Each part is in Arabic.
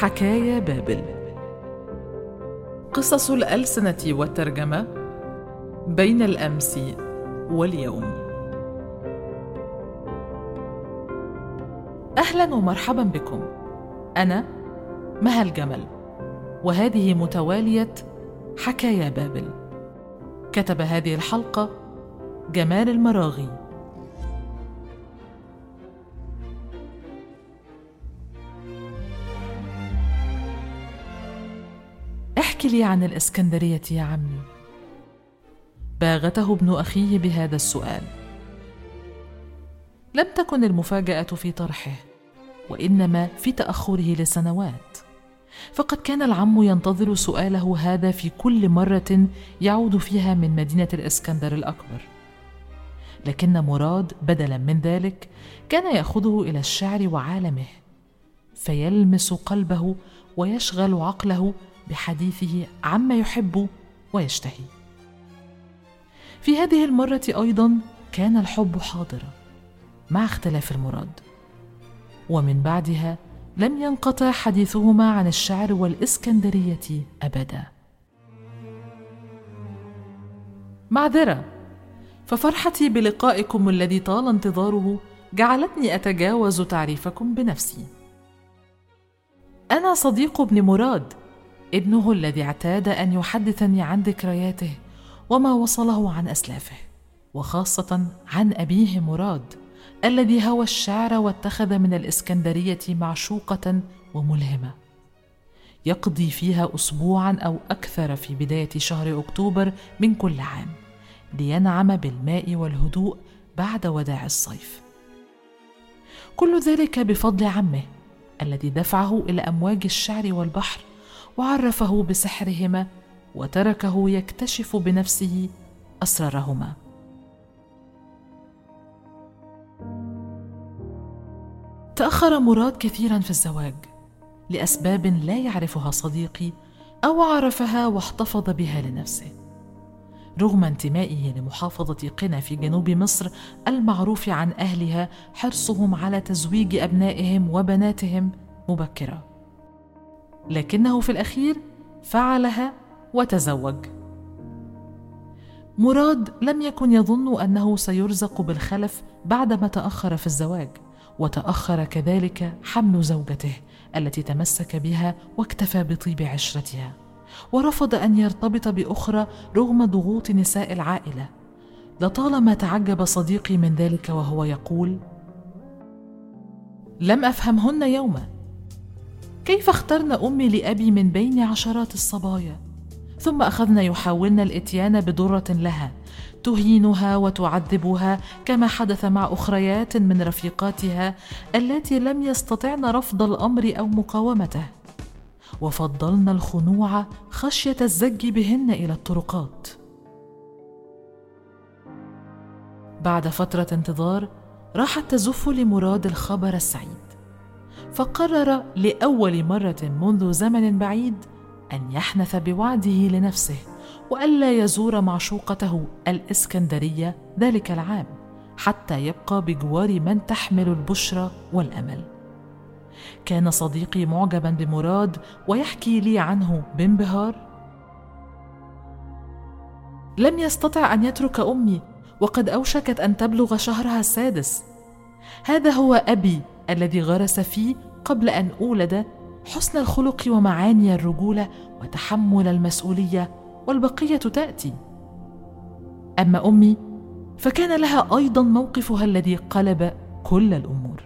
حكايا بابل. قصص الألسنة والترجمة بين الأمس واليوم. أهلا ومرحبا بكم. أنا مها الجمل وهذه متوالية حكايا بابل. كتب هذه الحلقة جمال المراغي. لي عن الإسكندرية يا عمي. باغته ابن أخيه بهذا السؤال. لم تكن المفاجأة في طرحه وإنما في تأخره لسنوات. فقد كان العم ينتظر سؤاله هذا في كل مرة يعود فيها من مدينة الإسكندر الأكبر. لكن مراد بدلا من ذلك كان يأخذه إلى الشعر وعالمه فيلمس قلبه ويشغل عقله بحديثه عما يحب ويشتهي. في هذه المرة أيضا كان الحب حاضرا مع اختلاف المراد. ومن بعدها لم ينقطع حديثهما عن الشعر والإسكندرية ابدا. معذره ففرحتي بلقائكم الذي طال انتظاره جعلتني أتجاوز تعريفكم بنفسي. أنا صديق ابن مراد ابنه الذي اعتاد أن يحدثني عن ذكرياته وما وصله عن أسلافه وخاصة عن أبيه مراد الذي هوى الشعر واتخذ من الإسكندرية معشوقة وملهمة. يقضي فيها اسبوعا أو أكثر في بداية شهر أكتوبر من كل عام لينعم بالماء والهدوء بعد وداع الصيف. كل ذلك بفضل عمه الذي دفعه إلى أمواج الشعر والبحر وعرفه بسحرهما وتركه يكتشف بنفسه أسرارهما. تأخر مراد كثيرا في الزواج لأسباب لا يعرفها صديقي أو عرفها واحتفظ بها لنفسه. رغم انتمائه لمحافظة قنا في جنوب مصر المعروف عن أهلها حرصهم على تزويج أبنائهم وبناتهم مبكرا. لكنه في الأخير فعلها وتزوج. مراد لم يكن يظن أنه سيرزق بالخلف بعدما تأخر في الزواج وتأخر كذلك حمل زوجته التي تمسك بها واكتفى بطيب عشرتها ورفض أن يرتبط بأخرى رغم ضغوط نساء العائلة. لطالما تعجب صديقي من ذلك وهو يقول لم أفهمهن يوما كيف اخترن أمي لأبي من بين عشرات الصبايا؟ ثم اخذن يحاولن الإتيان بدرة لها تهينها وتعذبها كما حدث مع أخريات من رفيقاتها اللاتي لم يستطعن رفض الأمر أو مقاومته. وفضلن الخنوع خشية الزج بهن إلى الطرقات. بعد فترة انتظار راحت تزف لمراد الخبر السعيد. فقرر لأول مرة منذ زمن بعيد أن يحنث بوعده لنفسه والا يزور معشوقته الإسكندرية ذلك العام حتى يبقى بجوار من تحمل البشرى والأمل. كان صديقي معجبا بمراد ويحكي لي عنه بانبهار لم يستطع أن يترك أمي وقد أوشكت أن تبلغ شهرها السادس. هذا هو أبي الذي غرس في قبل أن أولد حسن الخلق ومعاني الرجولة وتحمل المسؤولية والبقية تأتي. أما أمي فكان لها أيضا موقفها الذي قلب كل الأمور.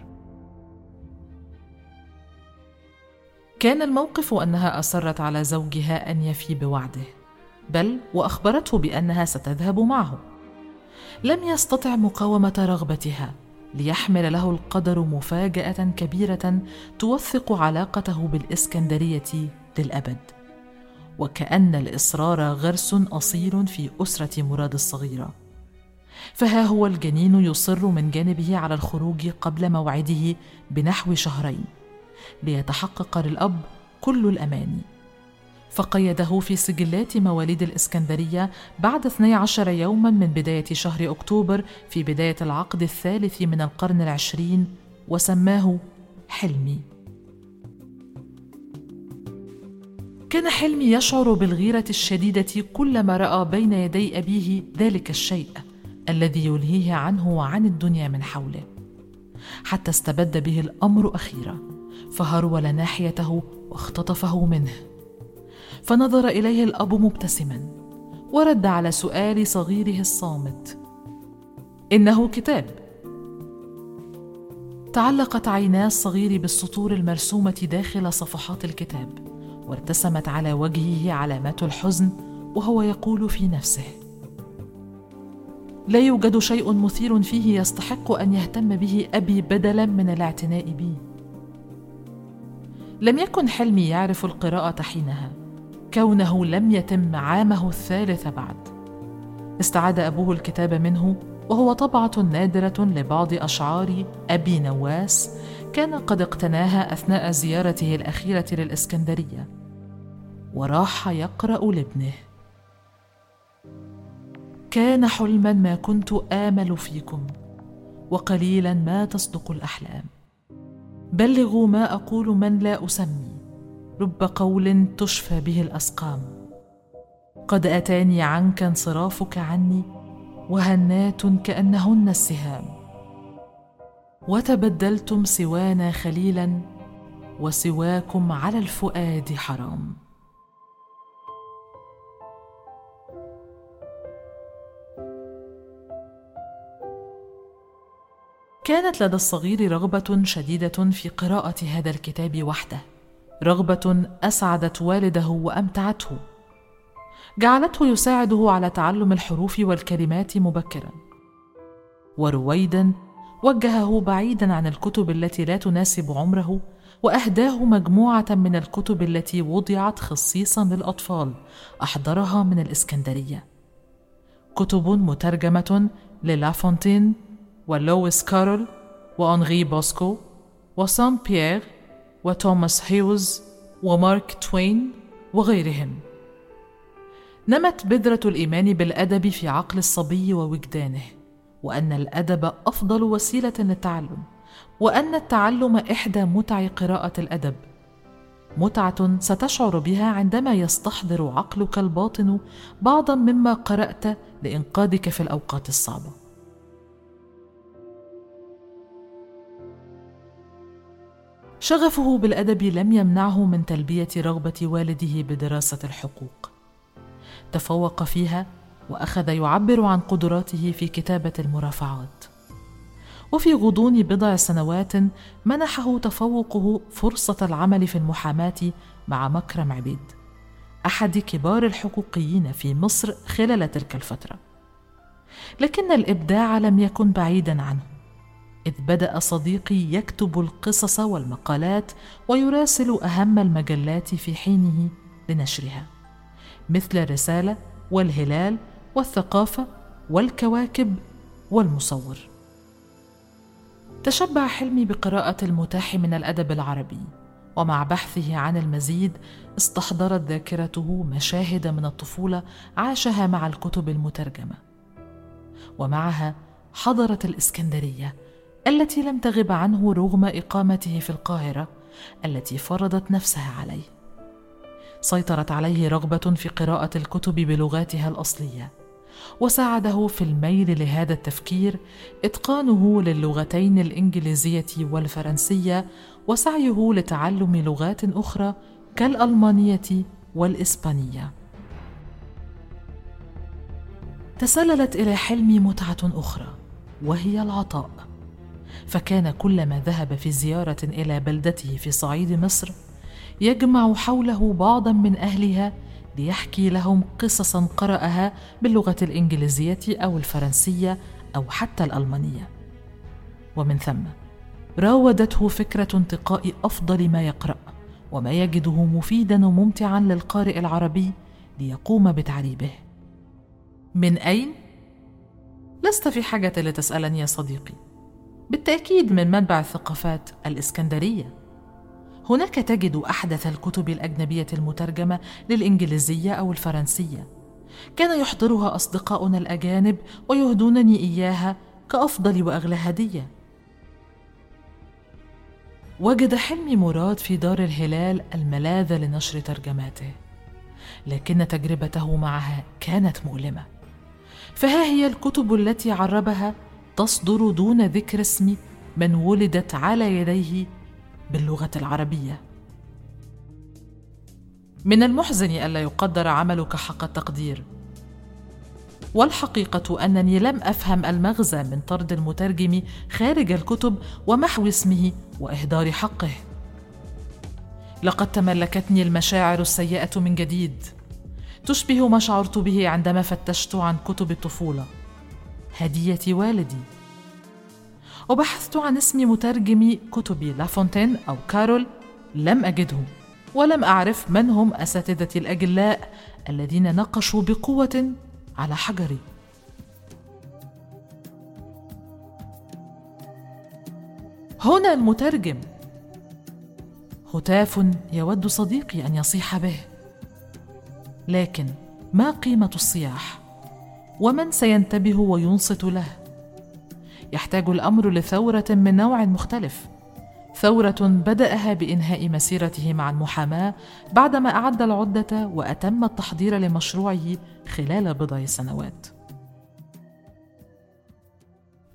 كان الموقف أنها أصرت على زوجها أن يفي بوعده بل وأخبرته بأنها ستذهب معه. لم يستطع مقاومة رغبتها. ليحمل له القدر مفاجأة كبيرة توثق علاقته بالإسكندرية للأبد. وكأن الإصرار غرس أصيل في أسرة مراد الصغيرة. فها هو الجنين يصر من جانبه على الخروج قبل موعده بنحو شهرين ليتحقق للأب كل الأماني. فقيده في سجلات مواليد الإسكندرية بعد 12 يوما من بداية شهر أكتوبر في بداية العقد الثالث من القرن العشرين وسماه حلمي. كان حلمي يشعر بالغيرة الشديدة كلما رأى بين يدي أبيه ذلك الشيء الذي يلهيه عنه وعن الدنيا من حوله. حتى استبد به الأمر أخيرا فهرول ناحيته واختطفه منه. فنظر إليه الأب مبتسما ورد على سؤال صغيره الصامت. إنه كتاب. تعلقت عينا الصغير بالسطور المرسومة داخل صفحات الكتاب وارتسمت على وجهه علامات الحزن وهو يقول في نفسه لا يوجد شيء مثير فيه يستحق أن يهتم به أبي بدلا من الاعتناء بي. لم يكن حلمي يعرف القراءة حينها. كونه لم يتم عامه الثالث بعد. استعاد أبوه الكتاب منه وهو طبعة نادرة لبعض أشعار أبي نواس كان قد اقتناها أثناء زيارته الأخيرة للإسكندرية. وراح يقرأ لابنه. كان حلما ما كنت آمل فيكم وقليلا ما تصدق الأحلام. بلغوا ما أقول من لا أسمي رب قول تشفى به الأسقام. قد أتاني عنك انصرافك عني وهنات كأنهن السهام. وتبدلتم سوانا خليلا وسواكم على الفؤاد حرام. كانت لدى الصغير رغبة شديدة في قراءة هذا الكتاب وحده. رغبة أسعدت والده وأمتعته. جعلته يساعده على تعلم الحروف والكلمات مبكرا. ورويدا وجهه بعيدا عن الكتب التي لا تناسب عمره وأهداه مجموعة من الكتب التي وضعت خصيصا للأطفال أحضرها من الإسكندرية. كتب مترجمة للافونتين ولويس كارول وأنغي بوسكو وسان بيير وتوماس هيوز ومارك توين وغيرهم. نمت بذرة الإيمان بالأدب في عقل الصبي ووجدانه وأن الأدب أفضل وسيلة للتعلم وأن التعلم إحدى متع قراءة الأدب. متعة ستشعر بها عندما يستحضر عقلك الباطن بعضا مما قرأت لإنقاذك في الأوقات الصعبة. شغفه بالأدب لم يمنعه من تلبية رغبة والده بدراسة الحقوق. تفوق فيها وأخذ يعبر عن قدراته في كتابة المرافعات. وفي غضون بضع سنوات منحه تفوقه فرصة العمل في المحاماة مع مكرم عبيد أحد كبار الحقوقيين في مصر خلال تلك الفترة. لكن الإبداع لم يكن بعيدا عنه. إذ بدأ صديقي يكتب القصص والمقالات ويراسل أهم المجلات في حينه لنشرها مثل الرسالة والهلال والثقافة والكواكب والمصور. تشبع حلمي بقراءة المتاح من الأدب العربي ومع بحثه عن المزيد استحضرت ذاكرته مشاهد من الطفولة عاشها مع الكتب المترجمة ومعها حضرت الإسكندرية التي لم تغب عنه رغم إقامته في القاهرة التي فرضت نفسها عليه. سيطرت عليه رغبة في قراءة الكتب بلغاتها الأصلية وساعده في الميل لهذا التفكير إتقانه للغتين الإنجليزية والفرنسية وسعيه لتعلم لغات أخرى كالألمانية والإسبانية. تسللت إلى حلمي متعة أخرى وهي العطاء. فكان كلما ذهب في زيارة إلى بلدته في صعيد مصر يجمع حوله بعضا من أهلها ليحكي لهم قصصا قرأها باللغة الإنجليزية أو الفرنسية أو حتى الألمانية. ومن ثم راودته فكرة انتقاء أفضل ما يقرأ وما يجده مفيدا وممتعا للقارئ العربي ليقوم بتعريبه. من أين؟ لست في حاجة لتسألني يا صديقي. بالتأكيد من منبع الثقافات الإسكندرية. هناك تجد أحدث الكتب الأجنبية المترجمة للإنجليزية أو الفرنسية. كان يحضرها أصدقاؤنا الأجانب ويهدونني إياها كأفضل وأغلى هدية. وجد حلمي مراد في دار الهلال الملاذ لنشر ترجماته لكن تجربته معها كانت مؤلمة. فها هي الكتب التي عربها تصدر دون ذكر اسم من ولدت على يديه باللغة العربية. من المحزن الا يقدر عملك حق التقدير. والحقيقة أنني لم أفهم المغزى من طرد المترجم خارج الكتب ومحو اسمه وإهدار حقه. لقد تملكتني المشاعر السيئة من جديد. تشبه ما شعرت به عندما فتشت عن كتب الطفولة. هدية والدي. وبحثت عن اسم مترجم كتب لافونتين أو كارول لم اجده ولم أعرف من هم اساتذتي الأجلاء الذين نقشوا بقوة على حجري. هنا المترجم. هتاف يود صديقي أن يصيح به. لكن ما قيمة الصياح؟ ومن سينتبه وينصت له. يحتاج الأمر لثورة من نوع مختلف. ثورة بدأها بإنهاء مسيرته مع المحاماة بعدما أعد العدة وأتم التحضير لمشروعه خلال بضع سنوات.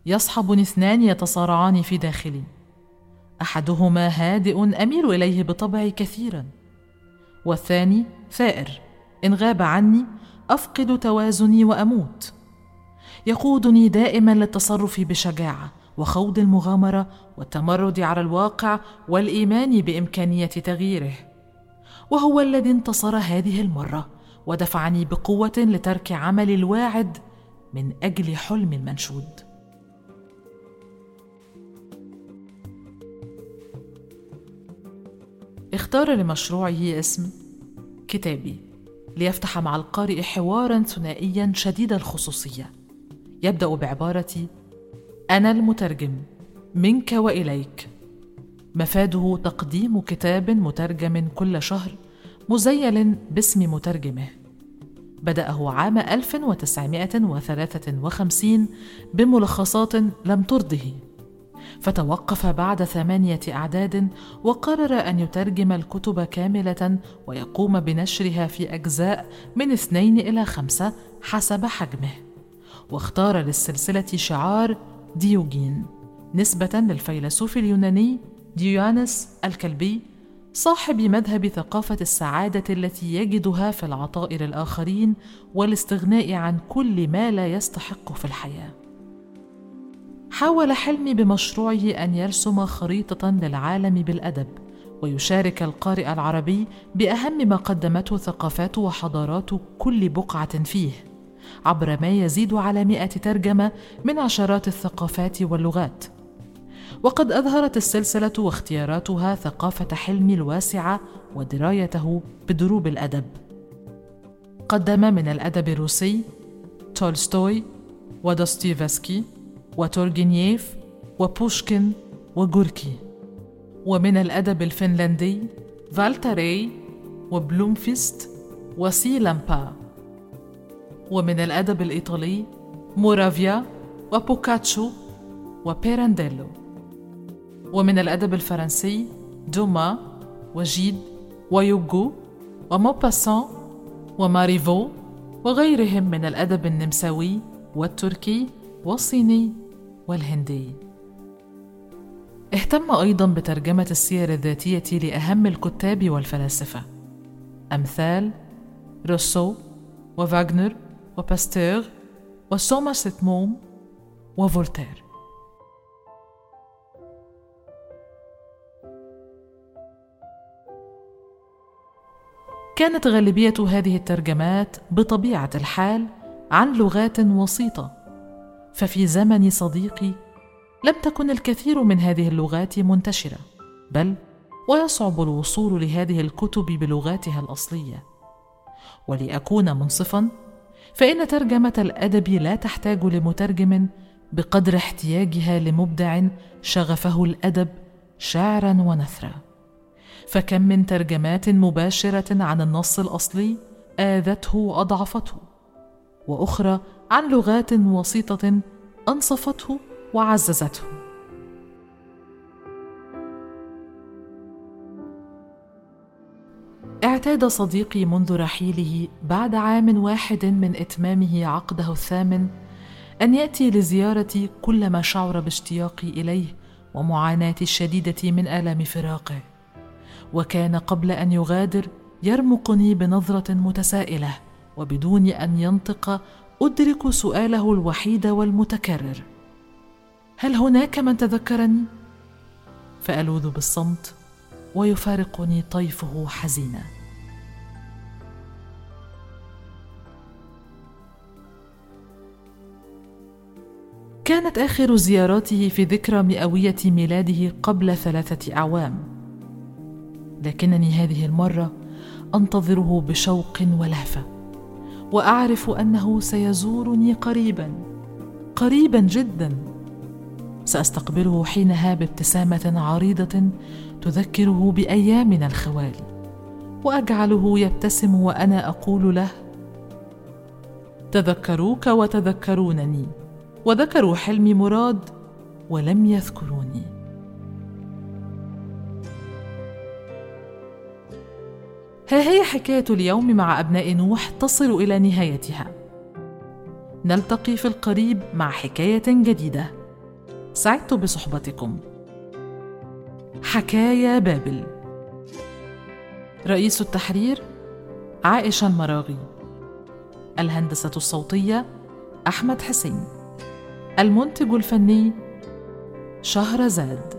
يصحبني اثنان يتصارعان في داخلي. أحدهما هادئ أميل إليه بطبعي كثيرا. والثاني ثائر. إن غاب عني أفقد توازني وأموت. يقودني دائما للتصرف بشجاعة وخوض المغامرة والتمرد على الواقع والإيمان بإمكانية تغييره. وهو الذي انتصر هذه المرة ودفعني بقوة لترك عملي الواعد من أجل حلم المنشود. اختار لمشروعه اسم كتابي. ليفتح مع القارئ حوارا ثنائيا شديد الخصوصيه يبدأ بعبارة أنا المترجم منك وإليك. مفاده تقديم كتاب مترجم كل شهر مزيل باسم مترجمه. بدأه عام 1953 بملخصات لم ترضه. فتوقف بعد ثمانية أعداد وقرر أن يترجم الكتب كاملة ويقوم بنشرها في أجزاء من اثنين إلى خمسة حسب حجمه واختار للسلسلة شعار ديوجين نسبة للفيلسوف اليوناني ديوانس الكلبي صاحب مذهب ثقافة السعادة التي يجدها في العطاء للآخرين والاستغناء عن كل ما لا يستحق في الحياة. حاول حلمي بمشروعه أن يرسم خريطة للعالم بالأدب ويشارك القارئ العربي بأهم ما قدمته ثقافات وحضارات كل بقعة فيه. عبر ما يزيد على مئة ترجمة من عشرات الثقافات واللغات. وقد أظهرت السلسلة واختياراتها ثقافة حلمي الواسعة ودرايته بدروب الأدب. قدم من الأدب الروسي تولستوي ودوستويفسكي وتورجينييف وبوشكين وغوركي. ومن الأدب الفنلندي فالتاري وبلومفيست وسيلامبا ومن الأدب الإيطالي مورافيا وبوكاتشو وبيرانديلو. ومن الأدب الفرنسي دوما وجيد ويوغو وموباسان وماريفو وغيرهم من الأدب النمساوي والتركي والصيني. والهندي. اهتم أيضا بترجمة السير الذاتية لأهم الكتاب والفلاسفة. أمثال روسو وفاغنر وباستير وسومرست موم وفولتير. كانت غالبية هذه الترجمات بطبيعة الحال عن لغات وسيطة. ففي زمن صديقي لم تكن الكثير من هذه اللغات منتشرة بل ويصعب الوصول لهذه الكتب بلغاتها الأصلية. ولأكون منصفا فإن ترجمة الأدب لا تحتاج لمترجم بقدر احتياجها لمبدع شغفه الأدب شعرا ونثرا. فكم من ترجمات مباشرة عن النص الأصلي آذته وأضعفته وأخرى عن لغات وسيطة أنصفته وعززته. اعتاد صديقي منذ رحيله بعد عام واحد من إتمامه عقده الثامن أن يأتي لزيارتي كلما شعر باشتياقي إليه ومعاناتي الشديدة من آلام فراقه وكان قبل أن يغادر يرمقني بنظرة متسائلة وبدون أن ينطق أدرك سؤاله الوحيد والمتكرر. هل هناك من تذكرني؟ فألوذ بالصمت ويفارقني طيفه حزينا. كانت آخر زياراته في ذكرى مئوية ميلاده قبل ثلاثة أعوام. لكنني هذه المرة أنتظره بشوق ولهفة. وأعرف أنه سيزورني قريبا قريبا جدا. سأستقبله حينها بابتسامة عريضة تذكره بأيامنا الخوالي وأجعله يبتسم وأنا أقول له تذكروك وتذكرونني وذكروا حلمي مراد ولم يذكروني. ها هي حكاية اليوم مع أبناء نوح تصل إلى نهايتها. نلتقي في القريب مع حكاية جديدة. سعدت بصحبتكم. حكايا بابل. رئيس التحرير عائشة المراغي. الهندسة الصوتية أحمد حسين. المنتج الفني شهرزاد.